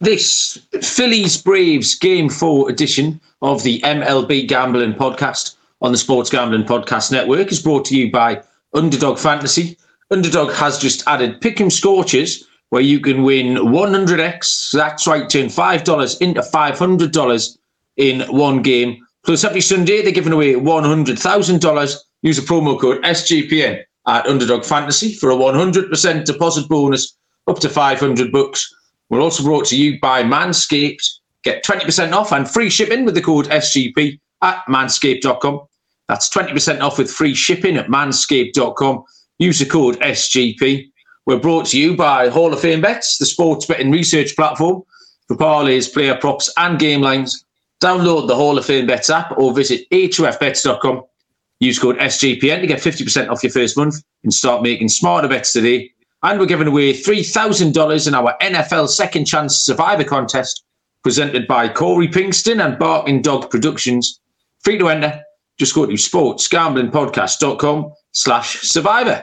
This Phillies Braves Game 4 edition of the MLB Gambling Podcast on the Sports Gambling Podcast Network is brought to you by Underdog Fantasy. Underdog has just added Pick'em Scorchers, where you can win 100x. That's right, turn $5 into $500 in one game. Plus, every Sunday, they're giving away $100,000. Use the promo code SGPN at Underdog Fantasy for a 100% deposit bonus up to 500 bucks. We're also brought to you by Manscaped. Get 20% off and free shipping with the code SGP at manscaped.com. That's 20% off with free shipping at manscaped.com. Use the code SGP. We're brought to you by Hall of Fame Bets, the sports betting research platform for parlays, player props, and game lines. Download the Hall of Fame Bets app or visit hofbets.com. Use code SGPN to get 50% off your first month and start making smarter bets today. And we're giving away $3,000 in our NFL Second Chance Survivor contest presented by Corey Pinkston and Barking Dog Productions. Free to enter. Just go to sportsgamblingpodcast.com slash survivor.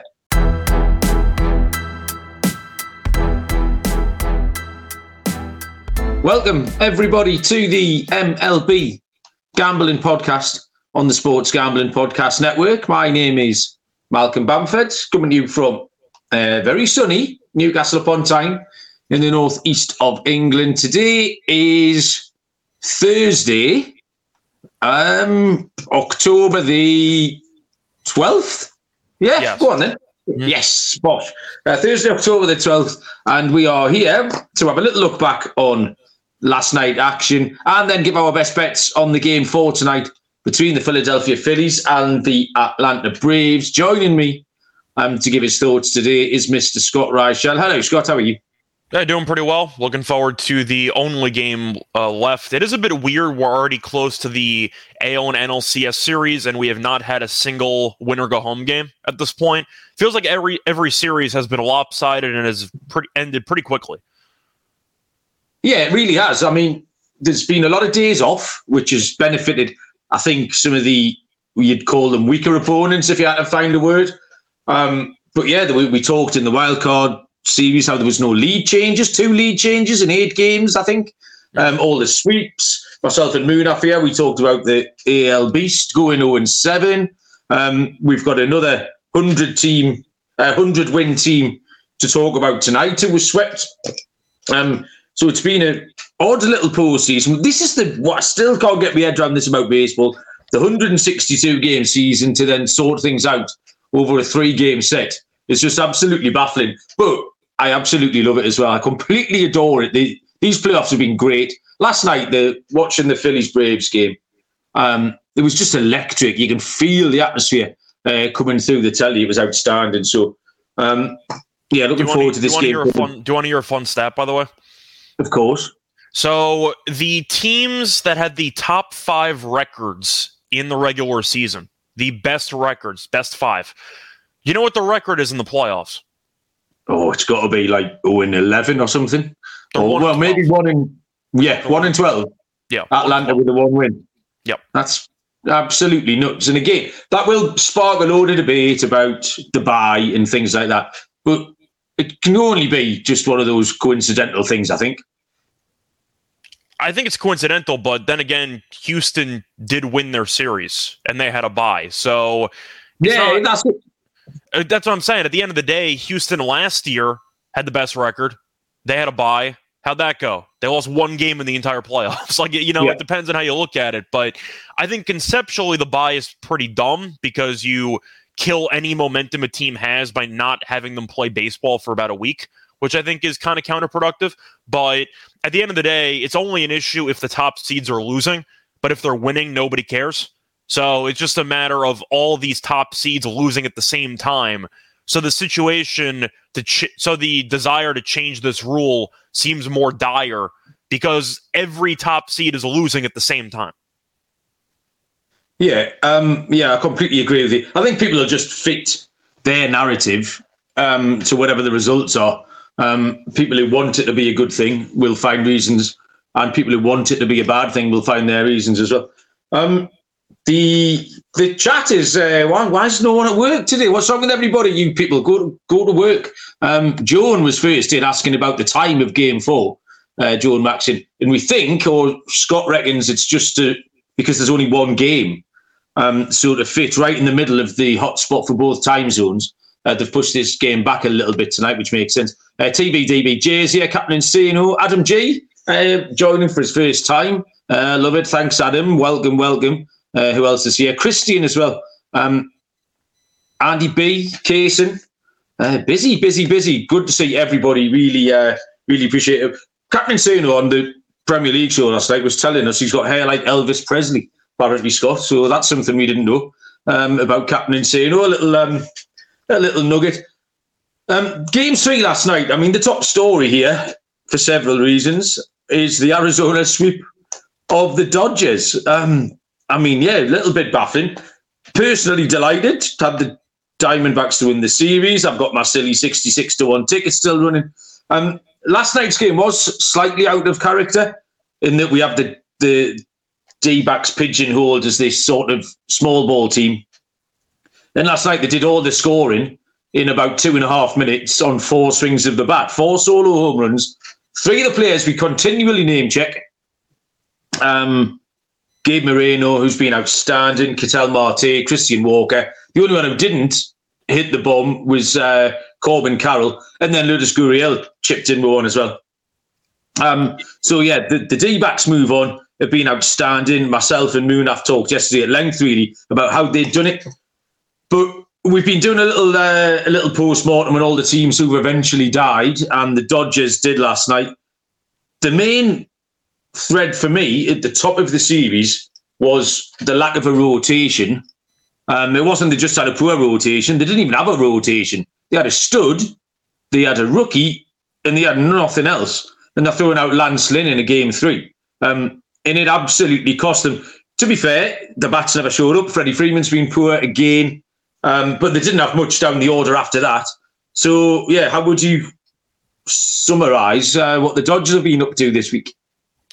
Welcome, everybody, to the MLB Gambling Podcast on the Sports Gambling Podcast Network. My name is Malcolm Bamford, coming to you from uh, very sunny Newcastle upon Tyne in the northeast of England. Today is Thursday, um, October the 12th. Yeah, Yes. go on then. Yes, bosh. Uh, Thursday, October the 12th, and we are here to have a little look back on last night action and then give our best bets on the game for tonight between the Philadelphia Phillies and the Atlanta Braves. Joining me um, to give his thoughts today is Mr. Scott Reichel. Hello, Scott. How are you? Yeah, doing pretty well. Looking forward to the only game uh, left. It is a bit weird. We're already close to the AL and NLCS series, and we have not had a single winner go home game at this point. Feels like every every series has been lopsided and has pretty ended pretty quickly. Yeah, it really has. I mean, there's been a lot of days off, which has benefited, I think, some of the, you'd call them weaker opponents, if you had to find a word. Um, but yeah, we, we talked in the wild card series how there was no lead changes, two lead changes in eight games, I think. Um, all the sweeps. Myself and Moon here, we talked about the AL Beast going 0 and 7. Um, we've got another 100 team, uh, 100 win team to talk about tonight who was swept. Um, so it's been an odd little postseason. This is the what I still can't get my head around this about baseball. The 162 game season to then sort things out over a three game set. It's just absolutely baffling. But I absolutely love it as well. I completely adore it. The, these playoffs have been great. Last night, the watching the Phillies Braves game, um, it was just electric. You can feel the atmosphere uh, coming through the telly. It was outstanding. So, um, yeah, looking forward to to this hear game. fun? Do you want to hear a fun stat, by the way? Of course. So the teams that had the top five records in the regular season, the best records, best five. You know what the record is in the playoffs? Oh, it's got to be like oh in eleven or something. Or, oh, one well, maybe one in yeah, They're one in twelve. Yeah, Atlanta with a one win. Yep. That's absolutely nuts. And again, that will spark a load of debate about buy and things like that. But it can only be just one of those coincidental things, I think. I think it's coincidental, but then again, Houston did win their series and they had a bye. So yeah, not- that's uh, that's what I'm saying. At the end of the day, Houston last year had the best record. They had a bye. How'd that go? They lost one game in the entire playoffs. like you know, Yeah. it depends on how you look at it. But I think conceptually the bye is pretty dumb because you kill any momentum a team has by not having them play baseball for about a week, which I think is kind of counterproductive. But at the end of the day, it's only an issue if the top seeds are losing. But if they're winning, nobody cares. So it's just a matter of all these top seeds losing at the same time. So the situation to ch- so the desire to change this rule seems more dire because every top seed is losing at the same time. Yeah, um, yeah, I completely agree with you. I think people will just fit their narrative um, to whatever the results are. Um, people who want it to be a good thing will find reasons, and people who want it to be a bad thing will find their reasons as well. Um, the the chat is uh, why why is no one at work today? What's wrong with everybody? You people go to, go to work. Um, Joan was first in asking about the time of Game Four. uh, Joe and And we think, or Scott reckons, it's just to, because there's only one game. Um, so to fit right in the middle of the hotspot for both time zones, uh, they've pushed this game back a little bit tonight, which makes sense. Uh, TBDB Jay's here, Captain Insano. Adam G uh, joining for his first time. Uh, love it. Thanks, Adam. Welcome, welcome. Uh, who else is here? Christian as well. Um, Andy B, Kaysen. Uh, busy, busy, busy. Good to see everybody. Really, uh, really appreciate it. Captain Insano on the Premier League show last night was telling us he's got hair like Elvis Presley, apparently Scott. So that's something we didn't know um, about Captain Insano. A little, um, a little nugget. Um, game three last night. I mean, the top story here, for several reasons, is the Arizona sweep of the Dodgers. Um, I mean, yeah, a little bit baffling. Personally delighted to have the Diamondbacks to win the series. I've got my silly 66 to 1 ticket still running. Um, last night's game was slightly out of character in that we have the, the D backs pigeonholed as this sort of small ball team. Then last night they did all the scoring in about two and a half minutes on four swings of the bat, four solo home runs. Three of the players we continually name check. Um, Gabe Moreno, who's been outstanding, Ketel Marte, Christian Walker. The only one who didn't hit the bomb was uh, Corbin Carroll, and then Lourdes Gurriel chipped in with one as well. Um, so yeah, the, the D-backs move on have been outstanding. Myself and Moon have talked yesterday at length, really, about how they've done it. But we've been doing a little uh, a little post mortem on all the teams who've eventually died, and the Dodgers did last night. The main thread for me at the top of the series was the lack of a rotation. Um, it wasn't they just had a poor rotation; they didn't even have a rotation. They had a stud, they had a rookie, and they had nothing else. And they're throwing out Lance Lynn in a game three, um, and it absolutely cost them. To be fair, the bats never showed up. Freddie Freeman's been poor again. Um, but they didn't have much down the order after that. So, yeah, how would you summarise uh, what the Dodgers have been up to this week?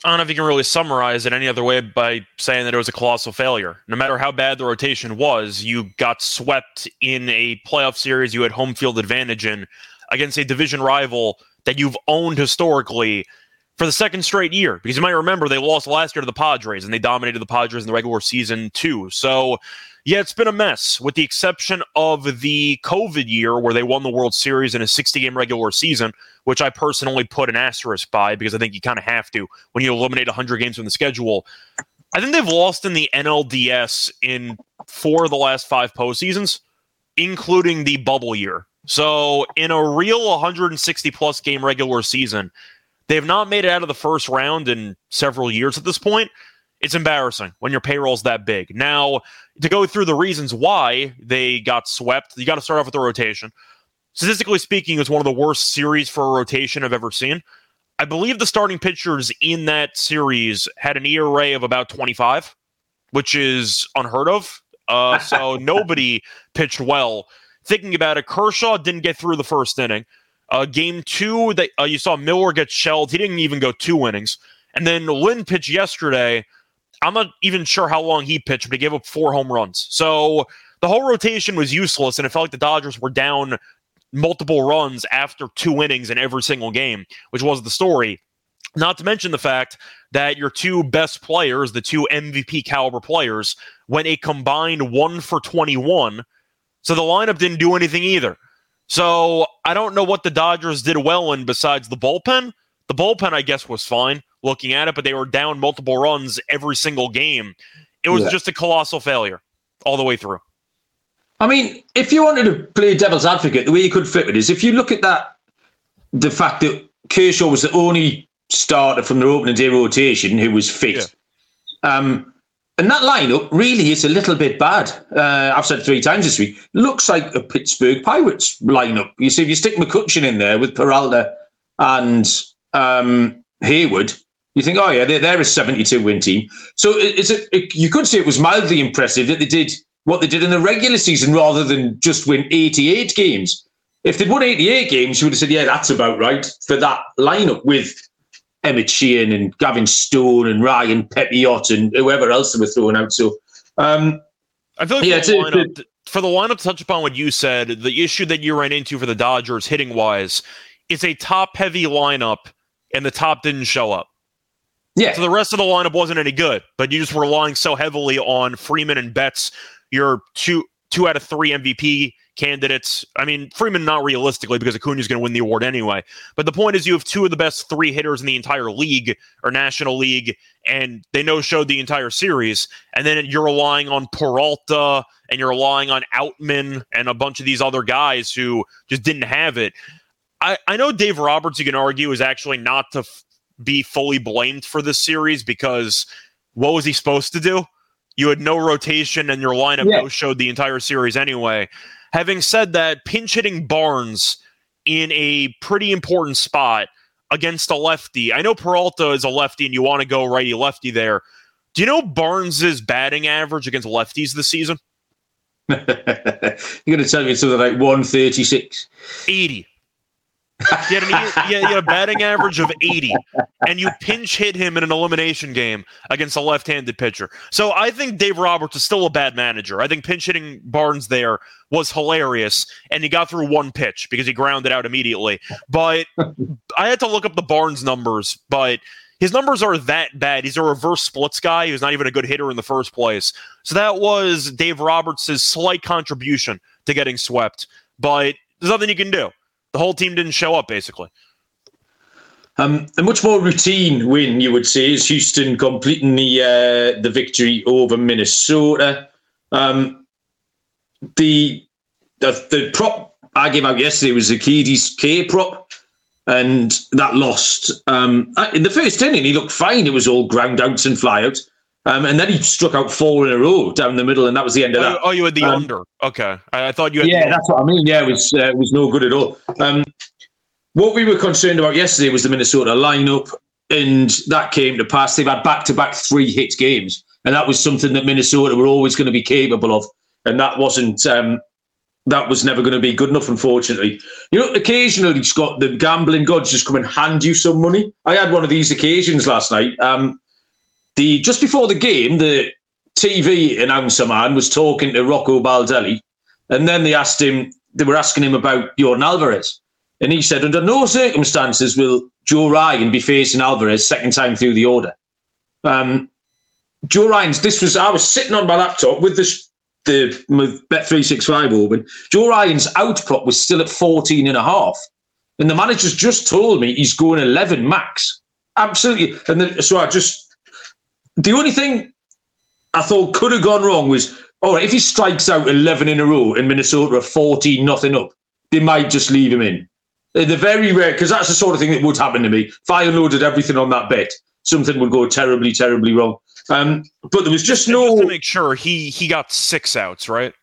I don't know if you can really summarize it any other way by saying that it was a colossal failure. No matter how bad the rotation was, you got swept in a playoff series you had home field advantage in against a division rival that you've owned historically for the second straight year. Because you might remember they lost last year to the Padres and they dominated the Padres in the regular season too. So yeah, it's been a mess, with the exception of the COVID year where they won the World Series in a 60 game regular season, which I personally put an asterisk by because I think you kind of have to when you eliminate 100 games from the schedule. I think they've lost in the NLDS in four of the last five postseasons, including the bubble year. So, in a real 160 plus game regular season, they have not made it out of the first round in several years at this point. It's embarrassing when your payroll's that big. Now, to go through the reasons why they got swept, you got to start off with the rotation. Statistically speaking, it's one of the worst series for a rotation I've ever seen. I believe the starting pitchers in that series had an ERA of about 25, which is unheard of. Uh, so nobody pitched well. Thinking about it, Kershaw didn't get through the first inning. Uh, game two, that uh, you saw Miller get shelled. He didn't even go two innings. And then Lynn pitched yesterday I'm not even sure how long he pitched, but he gave up four home runs. So the whole rotation was useless, and it felt like the Dodgers were down multiple runs after two innings in every single game, which was the story. Not to mention the fact that your two best players, the two MVP caliber players, went a combined one for 21. So the lineup didn't do anything either. So I don't know what the Dodgers did well in besides the bullpen. The bullpen, I guess, was fine looking at it, but they were down multiple runs every single game. It was yeah. just a colossal failure all the way through. I mean, if you wanted to play devil's advocate, the way you could flip it is if you look at that, the fact that Kershaw was the only starter from the opening day rotation who was fit. Yeah. Um, and that lineup really is a little bit bad. Uh, I've said three times this week. Looks like a Pittsburgh Pirates lineup. You see, if you stick McCutcheon in there with Peralta and um, Heyward, you think, oh yeah, they're, they're a 72 win team. So it's a, it, you could say it was mildly impressive that they did what they did in the regular season rather than just win 88 games. If they'd won 88 games, you would have said, yeah, that's about right for that lineup with Emmet Sheehan and Gavin Stone and Ryan Pepiot and whoever else they were throwing out. So, um, I feel like yeah, for, the lineup, for the lineup to touch upon what you said, the issue that you ran into for the Dodgers hitting wise, it's a top heavy lineup and the top didn't show up. Yeah. So the rest of the lineup wasn't any good, but you just were relying so heavily on Freeman and Betts, your two two out of three MVP candidates. I mean, Freeman not realistically because Acuna is going to win the award anyway. But the point is, you have two of the best three hitters in the entire league or National League, and they no showed the entire series. And then you're relying on Peralta and you're relying on Outman and a bunch of these other guys who just didn't have it. I, I know Dave Roberts, you can argue, is actually not to f- be fully blamed for this series because what was he supposed to do? You had no rotation and your lineup Yeah. no showed the entire series anyway. Having said that, pinch hitting Barnes in a pretty important spot against a lefty. I know Peralta is a lefty and you want to go righty lefty there. Do you know Barnes's batting average against lefties this season? You're going to tell me something like 136. 80. He had, an, he had- a batting average of 80, and you pinch hit him in an elimination game against a left handed pitcher. So I think Dave Roberts is still a bad manager. I think pinch hitting Barnes there was hilarious, and he got through one pitch because he grounded out immediately. But I had to look up the Barnes numbers, but his numbers are that bad. He's a reverse splits guy. He was not even a good hitter in the first place. So that was Dave Roberts' slight contribution to getting swept. But there's nothing you can do. The whole team didn't show up, basically. Um, a much more routine win, you would say, is Houston completing the uh, the victory over Minnesota. Um, the, the the prop I gave out yesterday was the Keys K prop, and that lost. Um, in the first inning, he looked fine. It was all ground outs and flyouts. Um, and then he struck out four in a row down the middle, and that was the end of Oh, that. oh, you had the Um, under. Okay. I, I thought you had Yeah, that's what I mean. Yeah, it was uh, it was no good at all. Um, what we were concerned about yesterday was the Minnesota lineup, and that came to pass. They've had back to back three hit games, and that was something that Minnesota were always going to be capable of, and that wasn't. Um, that was never going to be good enough, unfortunately. You know, occasionally, Scott, the gambling gods just come and hand you some money. I had one of these occasions last night. The just before the game, the TV announcer man was talking to Rocco Baldelli, and then they asked him, they were asking him about Yordan Alvarez. And he said, under no circumstances will Joe Ryan be facing Alvarez second time through the order. Um, Joe Ryan's, this was, I was sitting on my laptop with this, the with Bet365 open. Joe Ryan's out prop was still at 14 and a half. And the manager's just told me he's going 11 max. Absolutely. And then, so I just, the only thing I thought could have gone wrong was, all right, if he strikes out 11 in a row in Minnesota are 14 nothing up, they might just leave him in. The very rare, because that's the sort of thing that would happen to me. If I unloaded everything on that bet, something would go terribly, terribly wrong. Um, but there was just And no. just to make sure he he got six outs, right?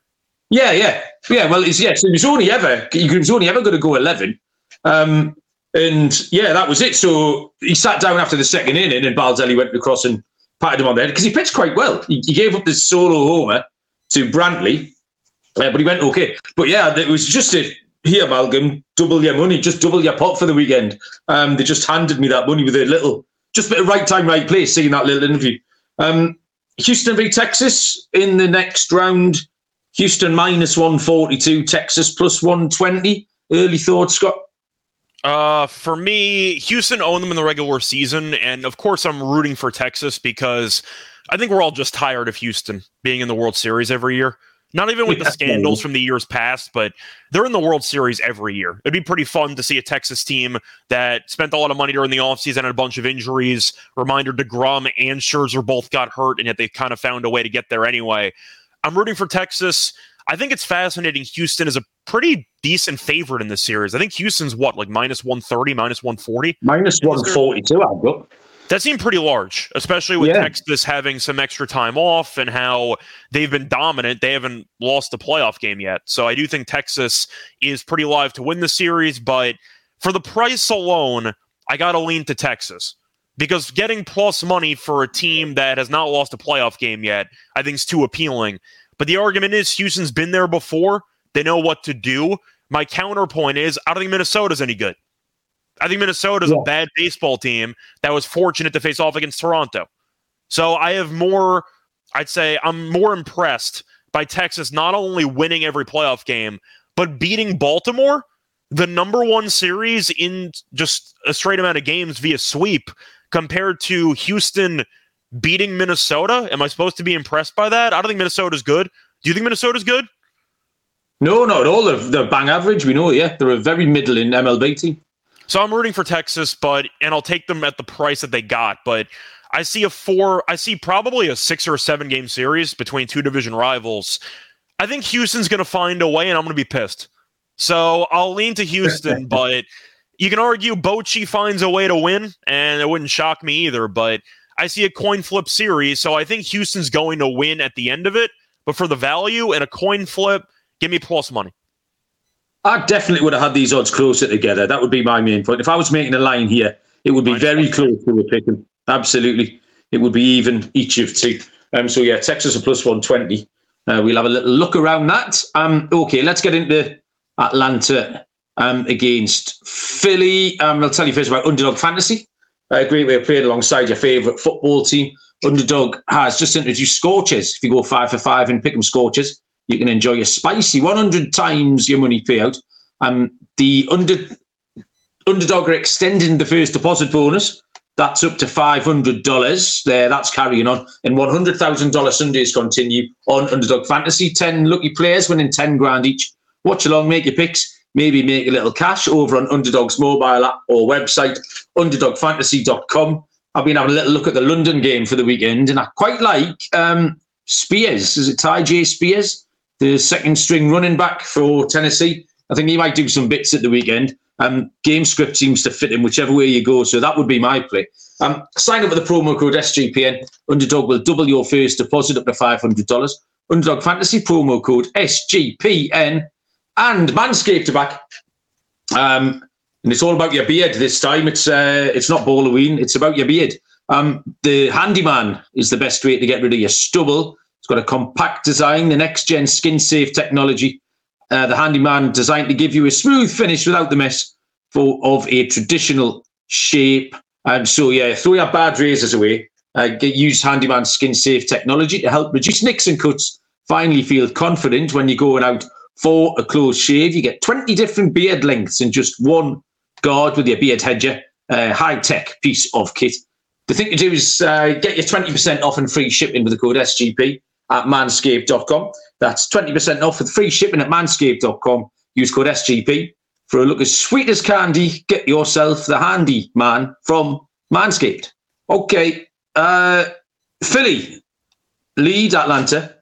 Yeah, yeah, yeah. Well, it's yes. It was only ever he was only ever going to go eleven, um, and yeah, that was it. So he sat down after the second inning, and Baldelli went across and patted him on the head because he pitched quite well. He, he gave up the solo homer to Brantley, uh, but he went okay. But yeah, it was just a here, Malcolm, double your money, just double your pot for the weekend. Um, they just handed me that money with a little, just bit of right time, right place, seeing that little interview. Um, Houston v Texas in the next round. Houston minus 142, Texas plus 120. Early thoughts, Scott? Uh, for me, Houston owned them in the regular season, and of course, I'm rooting for Texas because I think we're all just tired of Houston being in the World Series every year. Not even with the scandals from the years past, but they're in the World Series every year. It'd be pretty fun to see a Texas team that spent a lot of money during the offseason and a bunch of injuries. Reminder DeGrom and Scherzer both got hurt, and yet they kind of found a way to get there anyway. I'm rooting for Texas. I think it's fascinating. Houston is a pretty decent favorite in this series. I think Houston's what, like minus 130, minus 140? Minus 142, I've got. That seemed pretty large, especially with Yeah. Texas having some extra time off and how they've been dominant. They haven't lost a playoff game yet. So I do think Texas is pretty live to win the series, but for the price alone, I got to lean to Texas because getting plus money for a team that has not lost a playoff game yet, I think is too appealing. But the argument is Houston's been there before. They know what to do. My counterpoint is I don't think Minnesota's any good. I think Minnesota's Yeah. a bad baseball team that was fortunate to face off against Toronto. So I have more, I'd say I'm more impressed by Texas not only winning every playoff game, but beating Baltimore the number one series in just a straight amount of games via sweep compared to Houston beating Minnesota. Am I supposed to be impressed by that? I don't think Minnesota's good. Do you think Minnesota's good? No, not at all. They're, they're bang average. We know, yeah. They're a very middling MLB team. So I'm rooting for Texas, but and I'll take them at the price that they got. But I see a four, I see probably a six or a seven game series between two division rivals. I think Houston's going to find a way, and I'm going to be pissed. So I'll lean to Houston, but you can argue Bochy finds a way to win, and it wouldn't shock me either. But I see a coin flip series, so I think Houston's going to win at the end of it. But for the value and a coin flip, give me plus money. I definitely would have had these odds closer together. That would be my main point. If I was making a line here, it would be very close to a pick. Absolutely. It would be even each of two. Um, so, yeah, Texas a plus 120. Uh, we'll have a little look around that. Um, okay, let's get into Atlanta um, against Philly. Um, I'll tell you first about Underdog Fantasy. A great way of playing alongside your favourite football team. Underdog has just introduced Scorchers. If you go five for five and pick them Scorchers, you can enjoy a spicy 100 times your money payout. Um, the under Underdog are extending the first deposit bonus. That's up to $500 there. That's carrying on. And $100,000 Sundays continue on Underdog Fantasy. 10 lucky players winning 10 grand each. Watch along, make your picks maybe make a little cash over on Underdog's mobile app or website, underdogfantasy.com. I've been having a little look at the London game for the weekend, and I quite like um, Spears. Is it Tyjae Spears, the second string running back for Tennessee? I think he might do some bits at the weekend. Um, game script seems to fit in whichever way you go, so that would be my play. Um, sign up with the promo code SGPN. Underdog will double your first deposit up to $500. Underdog Fantasy promo code SGPN and Manscaped are back. Um, and it's all about your beard this time. It's uh, it's not Halloween. It's about your beard. Um, the Handyman is the best way to get rid of your stubble. It's got a compact design, the next gen skin safe technology. Uh, the Handyman designed to give you a smooth finish without the mess for of a traditional shape. Um, so yeah, throw your bad razors away. Uh, get, use Handyman skin safe technology to help reduce nicks and cuts. Finally, feel confident when you're going out for a close shave. You get 20 different beard lengths in just one guard with your beard hedger. Uh, high tech piece of kit. The thing to do is uh, get your 20% off and free shipping with the code SGP at manscaped.com. That's 20% off with free shipping at manscaped.com. Use code SGP for a look as sweet as candy. Get yourself the handy man from Manscaped. Okay. Uh, Philly lead Atlanta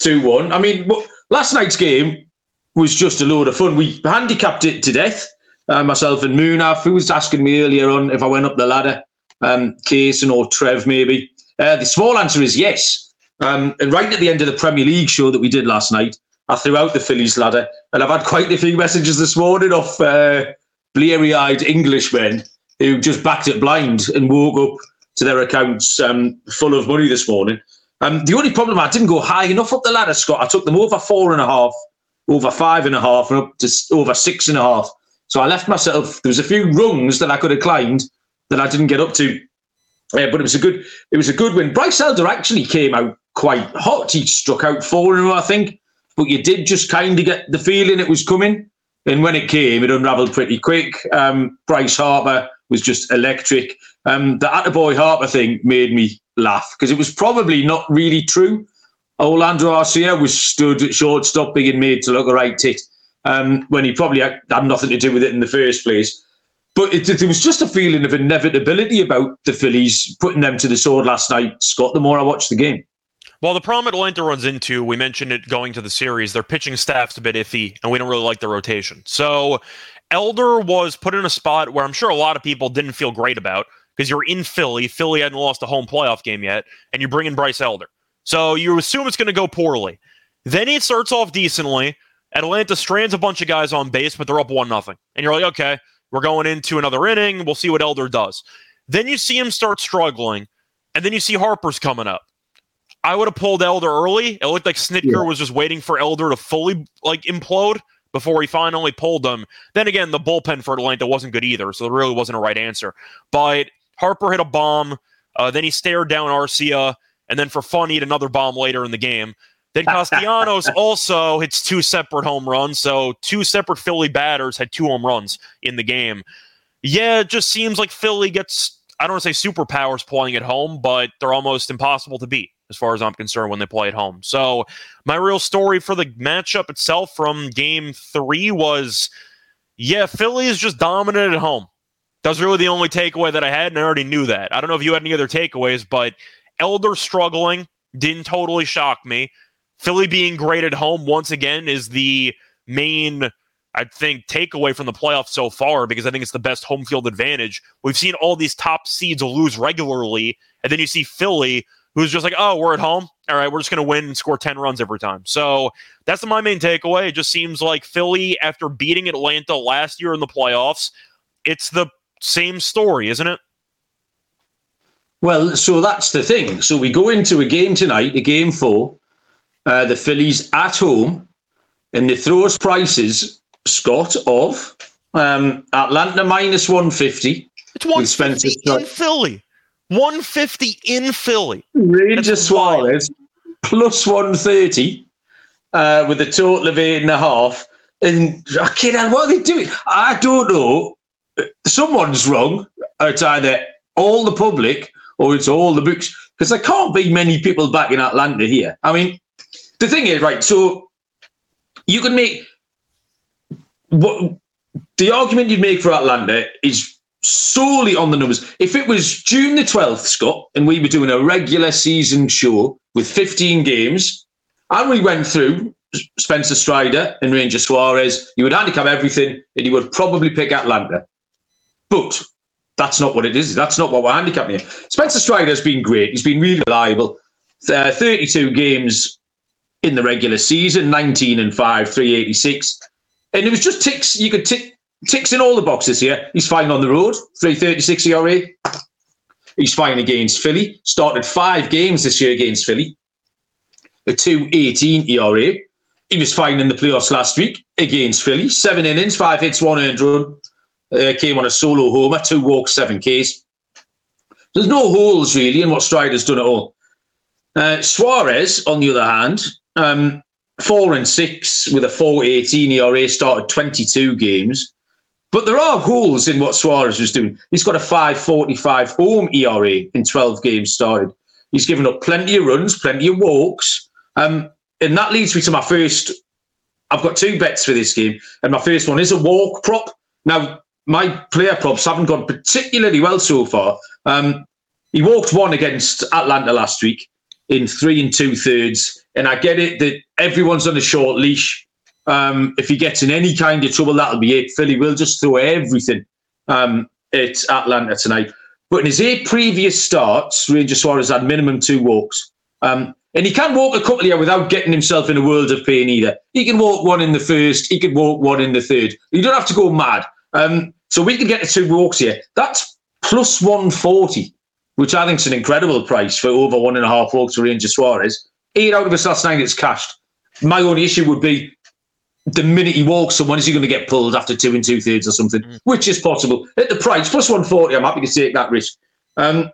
2 1. I mean, last night's game was just a load of fun. We handicapped it to death. Uh, myself and Munaf, who was asking me earlier on if I went up the ladder, um, Kaysen or Trev maybe. Uh, the small answer is yes. Um, and right at the end of the Premier League show that we did last night, I threw out the Phillies ladder, and I've had quite a few messages this morning of uh, bleary-eyed Englishmen who just backed it blind and woke up to their accounts um, full of money this morning. Um, the only problem I didn't go high enough up the ladder, Scott. I took them over four and a half over five and a half and up to over six and a half. So I left myself. There was a few rungs that I could have climbed that I didn't get up to. Uh, but it was a good. It was a good win. Bryce Elder actually came out quite hot. He struck out four in I think. But you did just kind of get the feeling it was coming. And when it came, it unravelled pretty quick. Um, Bryce Harper was just electric. Um, the Attaboy Harper thing made me laugh because it was probably not really true. Orlando Arcia was stood at shortstop being made to look a right tit um, when he probably had, had, nothing to do with it in the first place. But it, was just a feeling of inevitability about the Phillies putting them to the sword last night, Scott, the more I watched the game. Well, the problem Atlanta runs into, we mentioned it going to the series, their pitching staff's a bit iffy, and we don't really like the rotation. So Elder was put in a spot where I'm sure a lot of people didn't feel great about because you're in Philly. Philly hadn't lost a home playoff game yet, and you bring in Bryce Elder. So you assume it's going to go poorly. Then it starts off decently. Atlanta strands a bunch of guys on base, but they're up one nothing, and you're like, okay, we're going into another inning. We'll see what Elder does. Then you see him start struggling, and then you see Harper's coming up. I would have pulled Elder early. It looked like Snitker yeah. was just waiting for Elder to fully like implode before he finally pulled him. Then again, the bullpen for Atlanta wasn't good either, so it really wasn't a right answer. But Harper hit a bomb. Uh, then he stared down Arcia. And then for fun, eat another bomb later in the game. Then Castellanos also hits two separate home runs. So two separate Philly batters had two home runs in the game. Yeah, it just seems like Philly gets, I don't want to say superpowers playing at home, but they're almost impossible to beat as far as I'm concerned when they play at home. So my real story for the matchup itself from game three was yeah, Philly is just dominant at home. That was really the only takeaway that I had, and I already knew that. I don't know if you had any other takeaways, but Elder struggling didn't totally shock me. Philly being great at home once again is the main, I think, takeaway from the playoffs so far because I think it's the best home field advantage. We've seen all these top seeds lose regularly, and then you see Philly, who's just like, oh, we're at home. All right, we're just going to win and score 10 runs every time. So that's my main takeaway. It just seems like Philly, after beating Atlanta last year in the playoffs, it's the same story, isn't it? Well, so that's the thing. So we go into a game tonight, a game four, uh, the Phillies at home, and they throw us prices, Scott, of um, Atlanta minus 150. It's 150 in Philly. 150 in Philly. Ranger Suarez plus 130 uh, with a total of eight and a half. And okay, now what are they doing? I don't know. Someone's wrong. It's either all the public or it's all the books because there can't be many people back in Atlanta here. I mean, the thing is, right? So you can make what the argument you'd make for Atlanta is solely on the numbers. If it was June the 12th, Scott, and we were doing a regular season show with 15 games, and we went through Spencer Strider and Ranger Suarez, you would handicap everything and you would probably pick Atlanta. But that's not what it is. That's not what we're handicapping here. Spencer Strider has been great. He's been really reliable. Uh, 32 games in the regular season, 19 and 5, 386. And it was just ticks. You could tick ticks in all the boxes here. He's fine on the road, 336 ERA. He's fine against Philly. Started five games this year against Philly. A 218 ERA. He was fine in the playoffs last week against Philly. Seven innings, five hits, one earned run. Uh, came on a solo homer, two walks, seven Ks. There's no holes really in what Strider's done at all. Uh, Suarez, on the other hand, um, four and six with a 4.18 ERA, started 22 games. But there are holes in what Suarez was doing. He's got a 5.45 home ERA in 12 games started. He's given up plenty of runs, plenty of walks. Um, and that leads me to my first. I've got two bets for this game, and my first one is a walk prop. Now, my player props haven't gone particularly well so far. Um, he walked one against Atlanta last week in three and two thirds. And I get it that everyone's on a short leash. Um, if he gets in any kind of trouble, that'll be it. Philly will just throw everything um, at Atlanta tonight. But in his eight previous starts, Ranger Suarez had minimum two walks. Um, and he can walk a couple here without getting himself in a world of pain either. He can walk one in the first, he could walk one in the third. You don't have to go mad. Um, so we can get the two walks here. That's plus 140 which I think is an incredible price for over one and a half walks for Ranger Suarez. Eight out of his last nine, it's cashed. My only issue would be the minute he walks someone, is he going to get pulled after two and two thirds or something, mm. which is possible. At the price, plus 140, I'm happy to take that risk. Um,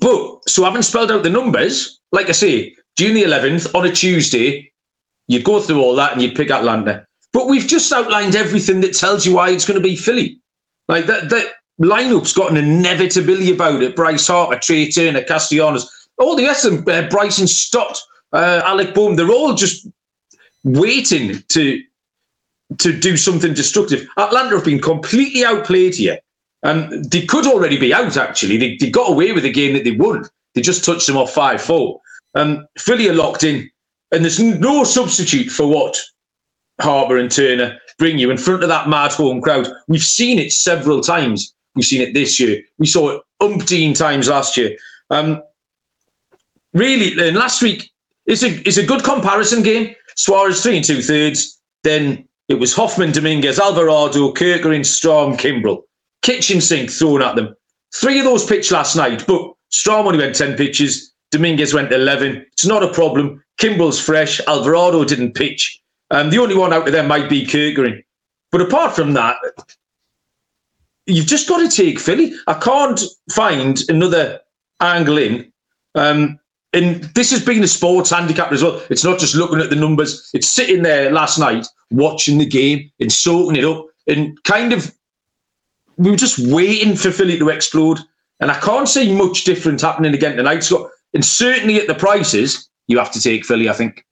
but, so I haven't spelled out the numbers. Like I say, June the 11th on a Tuesday, you'd go through all that and you'd pick Atlanta. But we've just outlined everything that tells you why it's going to be Philly. Like that, that lineup's got an inevitability about it. Bryce Harper, Trea Turner, Castellanos, all the rest of them, uh, Bryson Stott, uh, Alec Bohm, they're all just waiting to to do something destructive. Atlanta have been completely outplayed here. Um, they could already be out, actually. They, they got away with a game that they won. They just touched them off 5 4. Um, Philly are locked in, and there's no substitute for what Harper and Turner bring you in front of that mad home crowd. We've seen it several times. We've seen it this year. We saw it umpteen times last year. Um, really, and last week it's a it's a good comparison game. Suarez three and two thirds. Then it was Hoffman, Dominguez, Alvarado, Kerkering, Strahm, Kimbrel. Kitchen sink thrown at them. Three of those pitched last night, but Strahm only went 10 pitches. Dominguez went 11. It's not a problem. Kimbrel's fresh. Alvarado didn't pitch. Um, the only one out of them might be Kerkering. But apart from that, you've just got to take Philly. I can't find another angle in. Um, and this has been a sports handicap as well. It's not just looking at the numbers. It's sitting there last night watching the game and soaking it up and kind of we were just waiting for Philly to explode. And I can't see much different happening again tonight. So, and certainly at the prices, you have to take Philly, I think.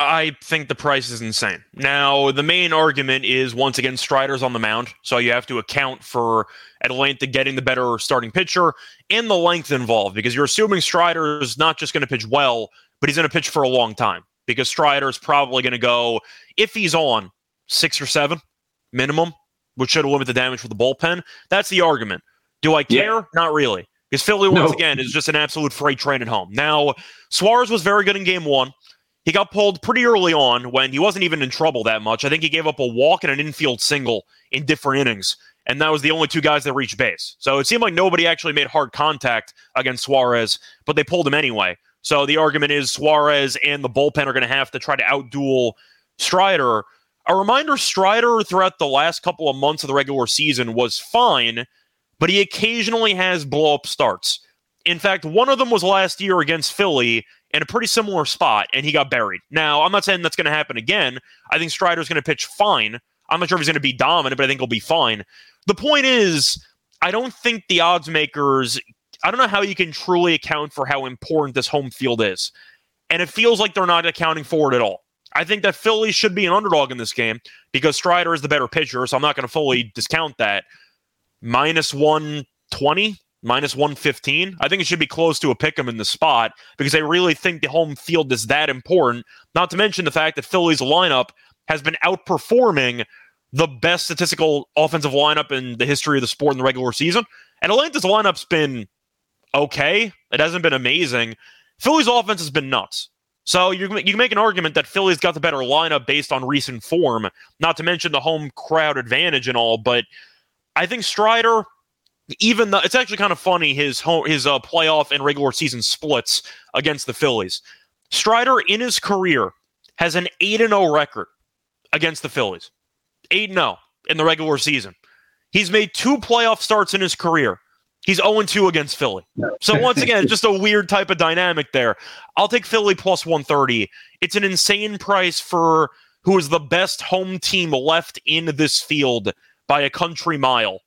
I think the price is insane. Now, the main argument is once again Strider's on the mound, so you have to account for Atlanta getting the better starting pitcher and the length involved because you're assuming Strider is not just going to pitch well, but he's going to pitch for a long time because Strider is probably going to go if he's on six or seven minimum, which should limit the damage for the bullpen. That's the argument. Do I care? Yeah. Not really. Because Philly, once no. again, is just an absolute freight train at home. Now, Suarez was very good in game one. He got pulled pretty early on when he wasn't even in trouble that much. I think he gave up a walk and an infield single in different innings, and that was the only two guys that reached base. So it seemed like nobody actually made hard contact against Suarez, but they pulled him anyway. So the argument is Suarez and the bullpen are going to have to try to outduel Strider. A reminder Strider throughout the last couple of months of the regular season was fine, but he occasionally has blow up starts. In fact, one of them was last year against Philly, in a pretty similar spot, and he got buried. Now, I'm not saying that's going to happen again. I think Strider's going to pitch fine. I'm not sure if he's going to be dominant, but I think he'll be fine. The point is, I don't think the odds makers, I don't know how you can truly account for how important this home field is. And it feels like they're not accounting for it at all. I think that Philly should be an underdog in this game because Strider is the better pitcher, so I'm not going to fully discount that. Minus 120, minus 115. I think it should be close to a pick 'em in the spot because I really think the home field is that important. Not to mention the fact that Philly's lineup has been outperforming the best statistical offensive lineup in the history of the sport in the regular season. And Atlanta's lineup's been okay. It hasn't been amazing. Philly's offense has been nuts. So you you can make an argument that Philly's got the better lineup based on recent form, not to mention the home crowd advantage and all. But I think Strider even though it's actually kind of funny his home, his uh, playoff and regular season splits against the Phillies. Strider in his career has an 8 0 record against the Phillies. 8 0 in the regular season. He's made two playoff starts in his career. He's 0 2 against Philly. So, once again, it's just a weird type of dynamic there. I'll take Philly plus 130. It's an insane price for who is the best home team left in this field by a country mile.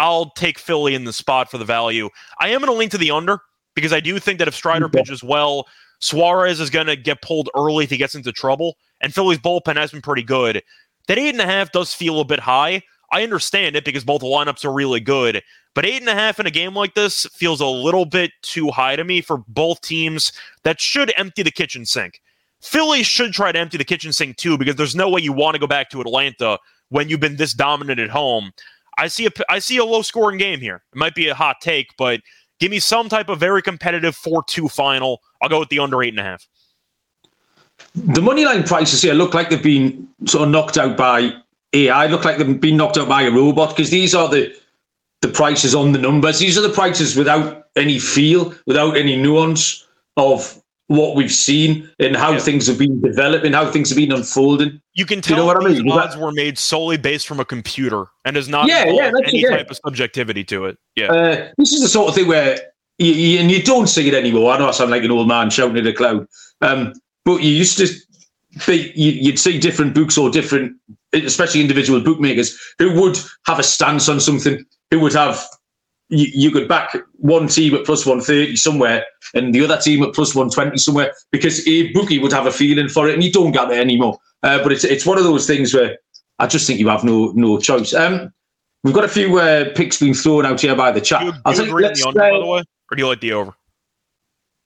I'll take Philly in the spot for the value. I am going to lean to the under because I do think that if Strider pitches well, Suarez is going to get pulled early if he gets into trouble. And Philly's bullpen has been pretty good. That eight and a half does feel a bit high. I understand it because both lineups are really good. But eight and a half in a game like this feels a little bit too high to me for both teams that should empty the kitchen sink. Philly should try to empty the kitchen sink too because there's no way you want to go back to Atlanta when you've been this dominant at home. I see a I see a low scoring game here. It might be a hot take, but give me some type of very competitive four two final. I'll go with the under eight and a half. The money line prices here look like they've been sort of knocked out by AI. Look like they've been knocked out by a robot because these are the the prices on the numbers. These are the prices without any feel, without any nuance of what we've seen and how yeah. things have been developing, how things have been unfolding. You can tell you know what I mean? odds were made solely based from a computer and does not yeah, yeah, any type of subjectivity to it. Yeah, uh, this is the sort of thing where you, you, and you don't see it anymore. I know I sound like an old man shouting at a cloud, um, but you used to be, you, would see different books or different, especially individual bookmakers who would have a stance on something, who would have you, you could back one team at plus 130 somewhere and the other team at plus 120 somewhere because a bookie would have a feeling for it and you don't get there anymore. Uh, but it's it's one of those things where I just think you have no no choice. Um, we've got a few uh, picks being thrown out here by the chat. Do you, do you agree the under, uh, by the way, or do you like the over?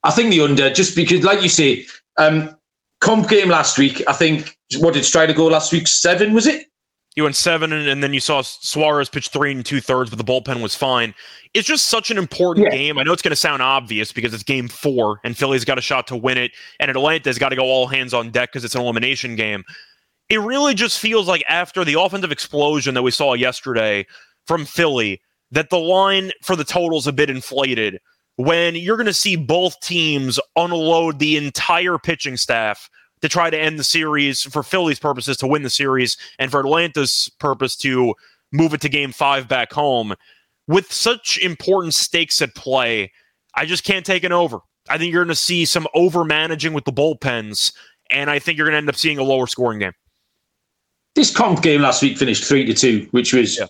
I think the under, just because, like you say, um, comp game last week. I think what did Strider go last week? Seven was it? You went seven, and, and, then you saw Suarez pitch three and two thirds, but the bullpen was fine. It's just such an important yeah. game. I know it's going to sound obvious because it's game four, and Philly's got a shot to win it, and Atlanta's got to go all hands on deck because it's an elimination game. It really just feels like after the offensive explosion that we saw yesterday from Philly, that the line for the totals a bit inflated. When you're going to see both teams unload the entire pitching staff to try to end the series for Philly's purposes to win the series and for Atlanta's purpose to move it to game five back home. With such important stakes at play, I just can't take an over. I think you're going to see some over managing with the bullpens, and I think you're going to end up seeing a lower scoring game. This comp game last week finished three to two, which was, yeah.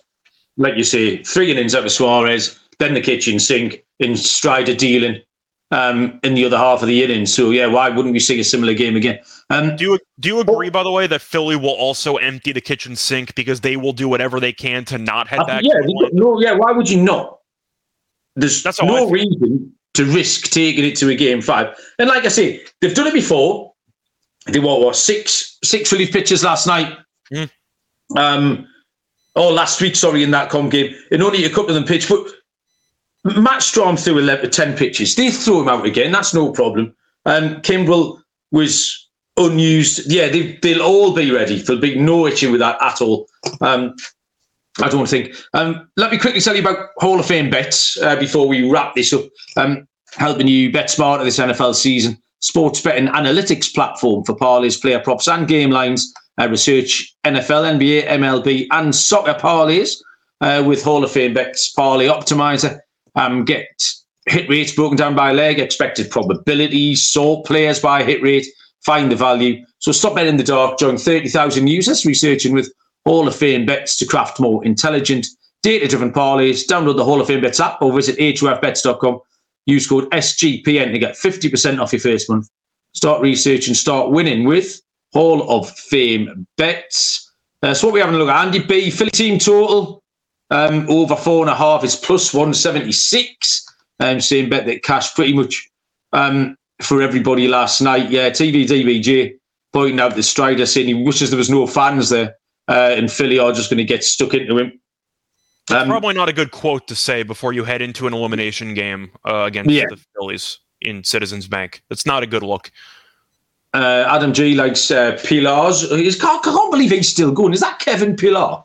like you say, three innings out of Suarez, then the kitchen sink, in Strider dealing um, in the other half of the inning. So yeah, why wouldn't we see a similar game again? Um, do you do you agree, by the way, that Philly will also empty the kitchen sink because they will do whatever they can to not head uh, back? Yeah, no, yeah. Why would you not? There's That's no reason to risk taking it to a game five. And like I say, they've done it before. They what six six relief pitches last night. Mm. Um, oh, last week, sorry, in that com game, and only a couple of them pitched. But Matt Strahm threw 11, 10 pitches. They threw him out again. That's no problem. Um, Kimbrel was unused. Yeah, they, will all be ready. There'll be no issue with that at all. Um, I don't think. Um, let me quickly tell you about Hall of Fame bets uh, before we wrap this up. Um, helping you bet smarter this NFL season. Sports betting analytics platform for parlays, player props, and game lines. Uh, research NFL, NBA, MLB, and soccer parlays uh, with Hall of Fame bets parlay optimizer. Um, get hit rates broken down by leg, expected probabilities, sort players by hit rate, find the value. So stop betting in the dark. Join 30,000 users researching with Hall of Fame bets to craft more intelligent, data-driven parlays. Download the Hall of Fame bets app or visit hofbets.com. Use code SGPN to get 50% off your first month. Start researching, start winning with Hall of Fame bets. Uh, so what we're having a look at, Andy B, Philly team total um, over four and a half is plus 176. Um, same bet that cash pretty much um, for everybody last night. Yeah, TV DBJ pointing out the Strider saying he wishes there was no fans there uh, and Philly are just going to get stuck into him. Um, probably not a good quote to say before you head into an elimination game uh, against yeah. the Phillies in Citizens Bank. That's not a good look. Uh, Adam G likes uh, Pillar's. I can't believe he's still going. Is that Kevin Pillar?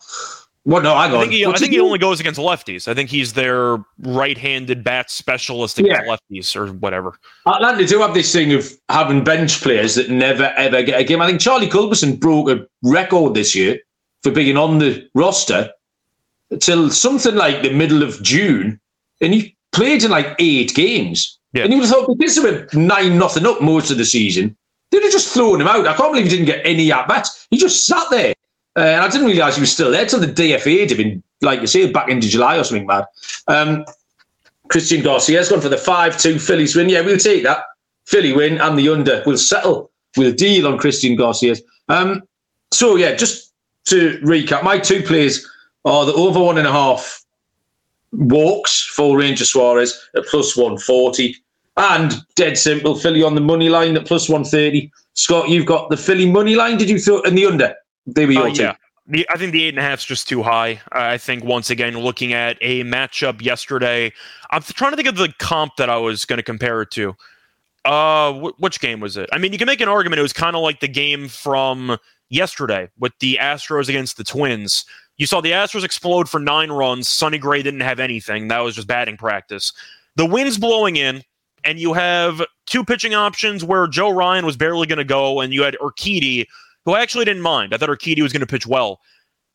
Well, no, I, I think, he, I think he, only goes against lefties. I think he's their right-handed bat specialist against yeah. lefties or whatever. Atlanta do have this thing of having bench players that never ever get a game. I think Charlie Culberson broke a record this year for being on the roster till something like the middle of June, and he played in like eight games. Yeah. And you would have thought because they were nine nothing up most of the season, they'd have just thrown him out. I can't believe he didn't get any at bats. He just sat there. Uh, and I didn't realise he was still there till the DFA'd him like you say, back into July or something mad. Um, Christian Garcia's gone for the 5 2 Phillies win. Yeah, we'll take that. Philly win and the under. We'll settle. We'll deal on Christian Garcia's. Um, so, yeah, just to recap, my two plays are the over one and a half walks for Ranger Suarez at plus 140 and dead simple Philly on the money line at plus 130. Scott, you've got the Philly money line. Did you throw in the under? They were your uh, yeah. The, I think the eight and a half is just too high. I think once again, looking at a matchup yesterday, I'm trying to think of the comp that I was going to compare it to. Uh, wh- which game was it? I mean, you can make an argument. It was kind of like the game from yesterday with the Astros against the Twins. You saw the Astros explode for nine runs. Sonny Gray didn't have anything. That was just batting practice. The wind's blowing in, and you have two pitching options where Joe Ryan was barely going to go, and you had Urquidy, who I actually didn't mind. I thought Urquidy was going to pitch well.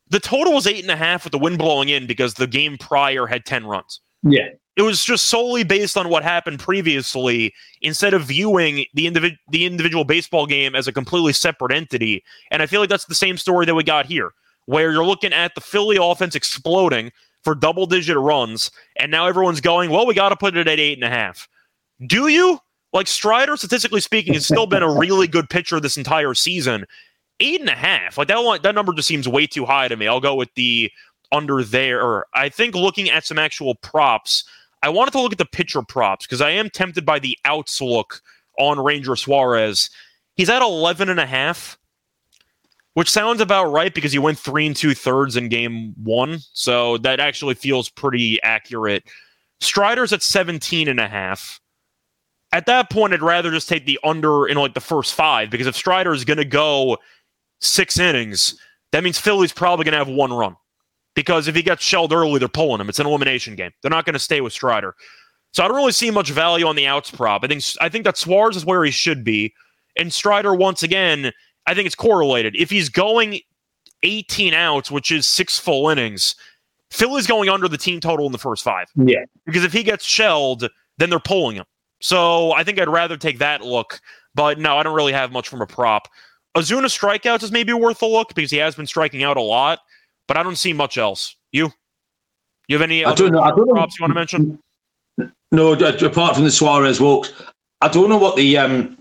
The total was eight and a half with the wind blowing in because the game prior had 10 runs. Yeah. It was just solely based on what happened previously instead of viewing the, individ- the individual baseball game as a completely separate entity. And I feel like that's the same story that we got here, where you're looking at the Philly offense exploding for double digit runs, and now everyone's going, well, we got to put it at eight and a half. Do you? Like Strider, statistically speaking, has still been a really good pitcher this entire season. Eight and a half, like that one, that number just seems way too high to me. I'll go with the under there. Or I think looking at some actual props, I wanted to look at the pitcher props because I am tempted by the outs look on Ranger Suarez. He's at 11 and a half, which sounds about right because he went three and two thirds in game one. So that actually feels pretty accurate. Strider's at 17 and a half. At that point, I'd rather just take the under in like the first five because if Strider is going to go six innings, that means Philly's probably going to have one run because if he gets shelled early, they're pulling him. It's an elimination game. They're not going to stay with Strider. So I don't really see much value on the outs prop. I think I think that Suarez is where he should be, and Strider once again. I think it's correlated. If he's going 18 outs, which is six full innings, Philly's going under the team total in the first five. Yeah, because if he gets shelled, then they're pulling him. So I think I'd rather take that look. But no, I don't really have much from a prop. Ozuna strikeouts is maybe worth a look because he has been striking out a lot, but I don't see much else. You? You have any I other know, I don't know. props you want to mention? No, apart from the Suarez walks, I don't know what the um,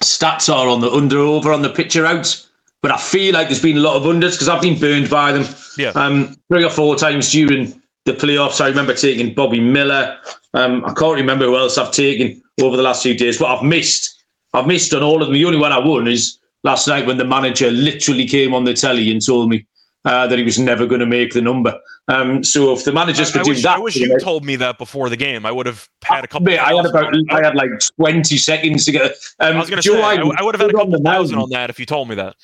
stats are on the under over on the pitcher outs, but I feel like there's been a lot of unders because I've been burned by them. Yeah. Um, three or four times during the playoffs. I remember taking Bobby Miller. Um, I can't remember who else I've taken over the last few days, but I've missed. I've missed on all of them. The only one I won is last night when the manager literally came on the telly and told me uh, that he was never going to make the number. Um, so if the managers I, could I do wish, that, I wish you next- told me that before the game. I would have had a couple. Mate, I had about I had like twenty seconds to get. Um, I was going to say, I, I would have had a couple thousand mound. on that if you told me that.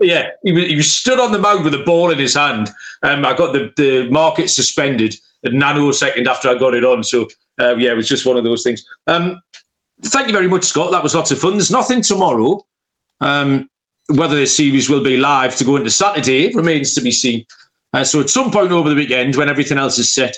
Yeah, he was, he was stood on the mound with a ball in his hand. Um, I got the, the market suspended a nanosecond after I got it on. So, uh, yeah, it was just one of those things. Um, thank you very much, Scott. That was lots of fun. There's nothing tomorrow. Um, whether this series will be live to go into Saturday remains to be seen. Uh, so, at some point over the weekend, when everything else is set,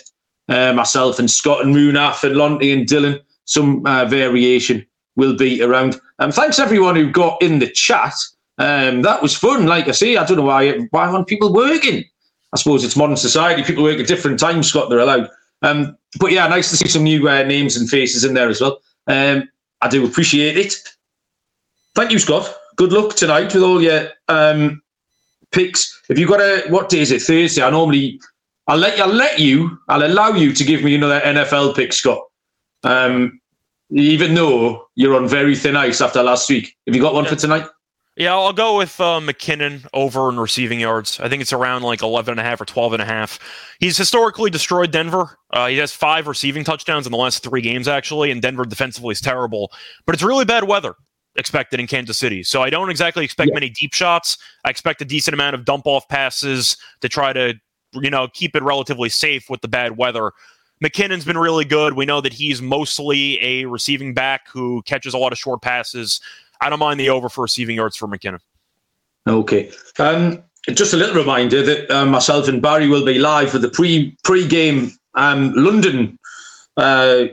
uh, myself and Scott and Moonaf and Lonty and Dylan, some uh, variation will be around. Um, thanks everyone who got in the chat. Um, that was fun. Like I say, I don't know why why aren't people working. I suppose it's modern society. People work at different times, Scott. They're allowed. Um, but yeah, nice to see some new uh, names and faces in there as well. Um, I do appreciate it. Thank you, Scott. Good luck tonight with all your um, picks. If you've got a what day is it? Thursday. I normally I'll let I'll let you I'll allow you to give me another NFL pick, Scott. Um, even though you're on very thin ice after last week. Have you got one Yeah. for tonight? Yeah, I'll go with uh, McKinnon over in receiving yards. I think it's around like 11 and a half or 12 and a half. He's historically destroyed Denver. Uh, he has five receiving touchdowns in the last three games, actually, and Denver defensively is terrible. But it's really bad weather expected in Kansas City. So I don't exactly expect Yeah. many deep shots. I expect a decent amount of dump off passes to try to, you know, keep it relatively safe with the bad weather. McKinnon's been really good. We know that he's mostly a receiving back who catches a lot of short passes. I don't mind the over for receiving yards for McKinnon. Okay. Um, just a little reminder that uh, myself and Barry will be live for the pre pre game um, London uh,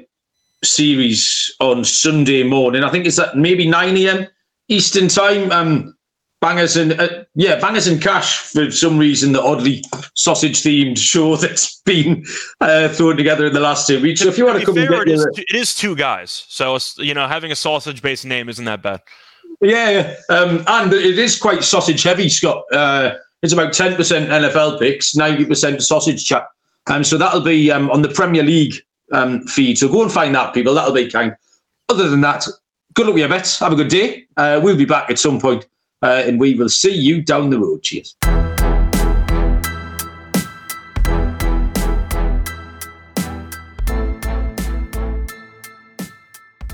series on Sunday morning. I think it's at maybe nine a.m. Eastern time. Um, bangers and uh, yeah, bangers and cash for some reason. The oddly sausage themed show that's been uh, thrown together in the last two weeks. So if you want to come fair, and get is, your, two- it is two guys. So, you know, having a sausage based name isn't that bad. Yeah. Um, and it is quite sausage heavy, Scott. Uh, it's about 10% NFL picks, 90% sausage chat. Um, so that'll be um, on the Premier League um, feed. So go and find that, people. That'll be kind. Other than that, good luck with your bets. Have a good day. Uh, we'll be back at some point, uh, and we will see you down the road. Cheers.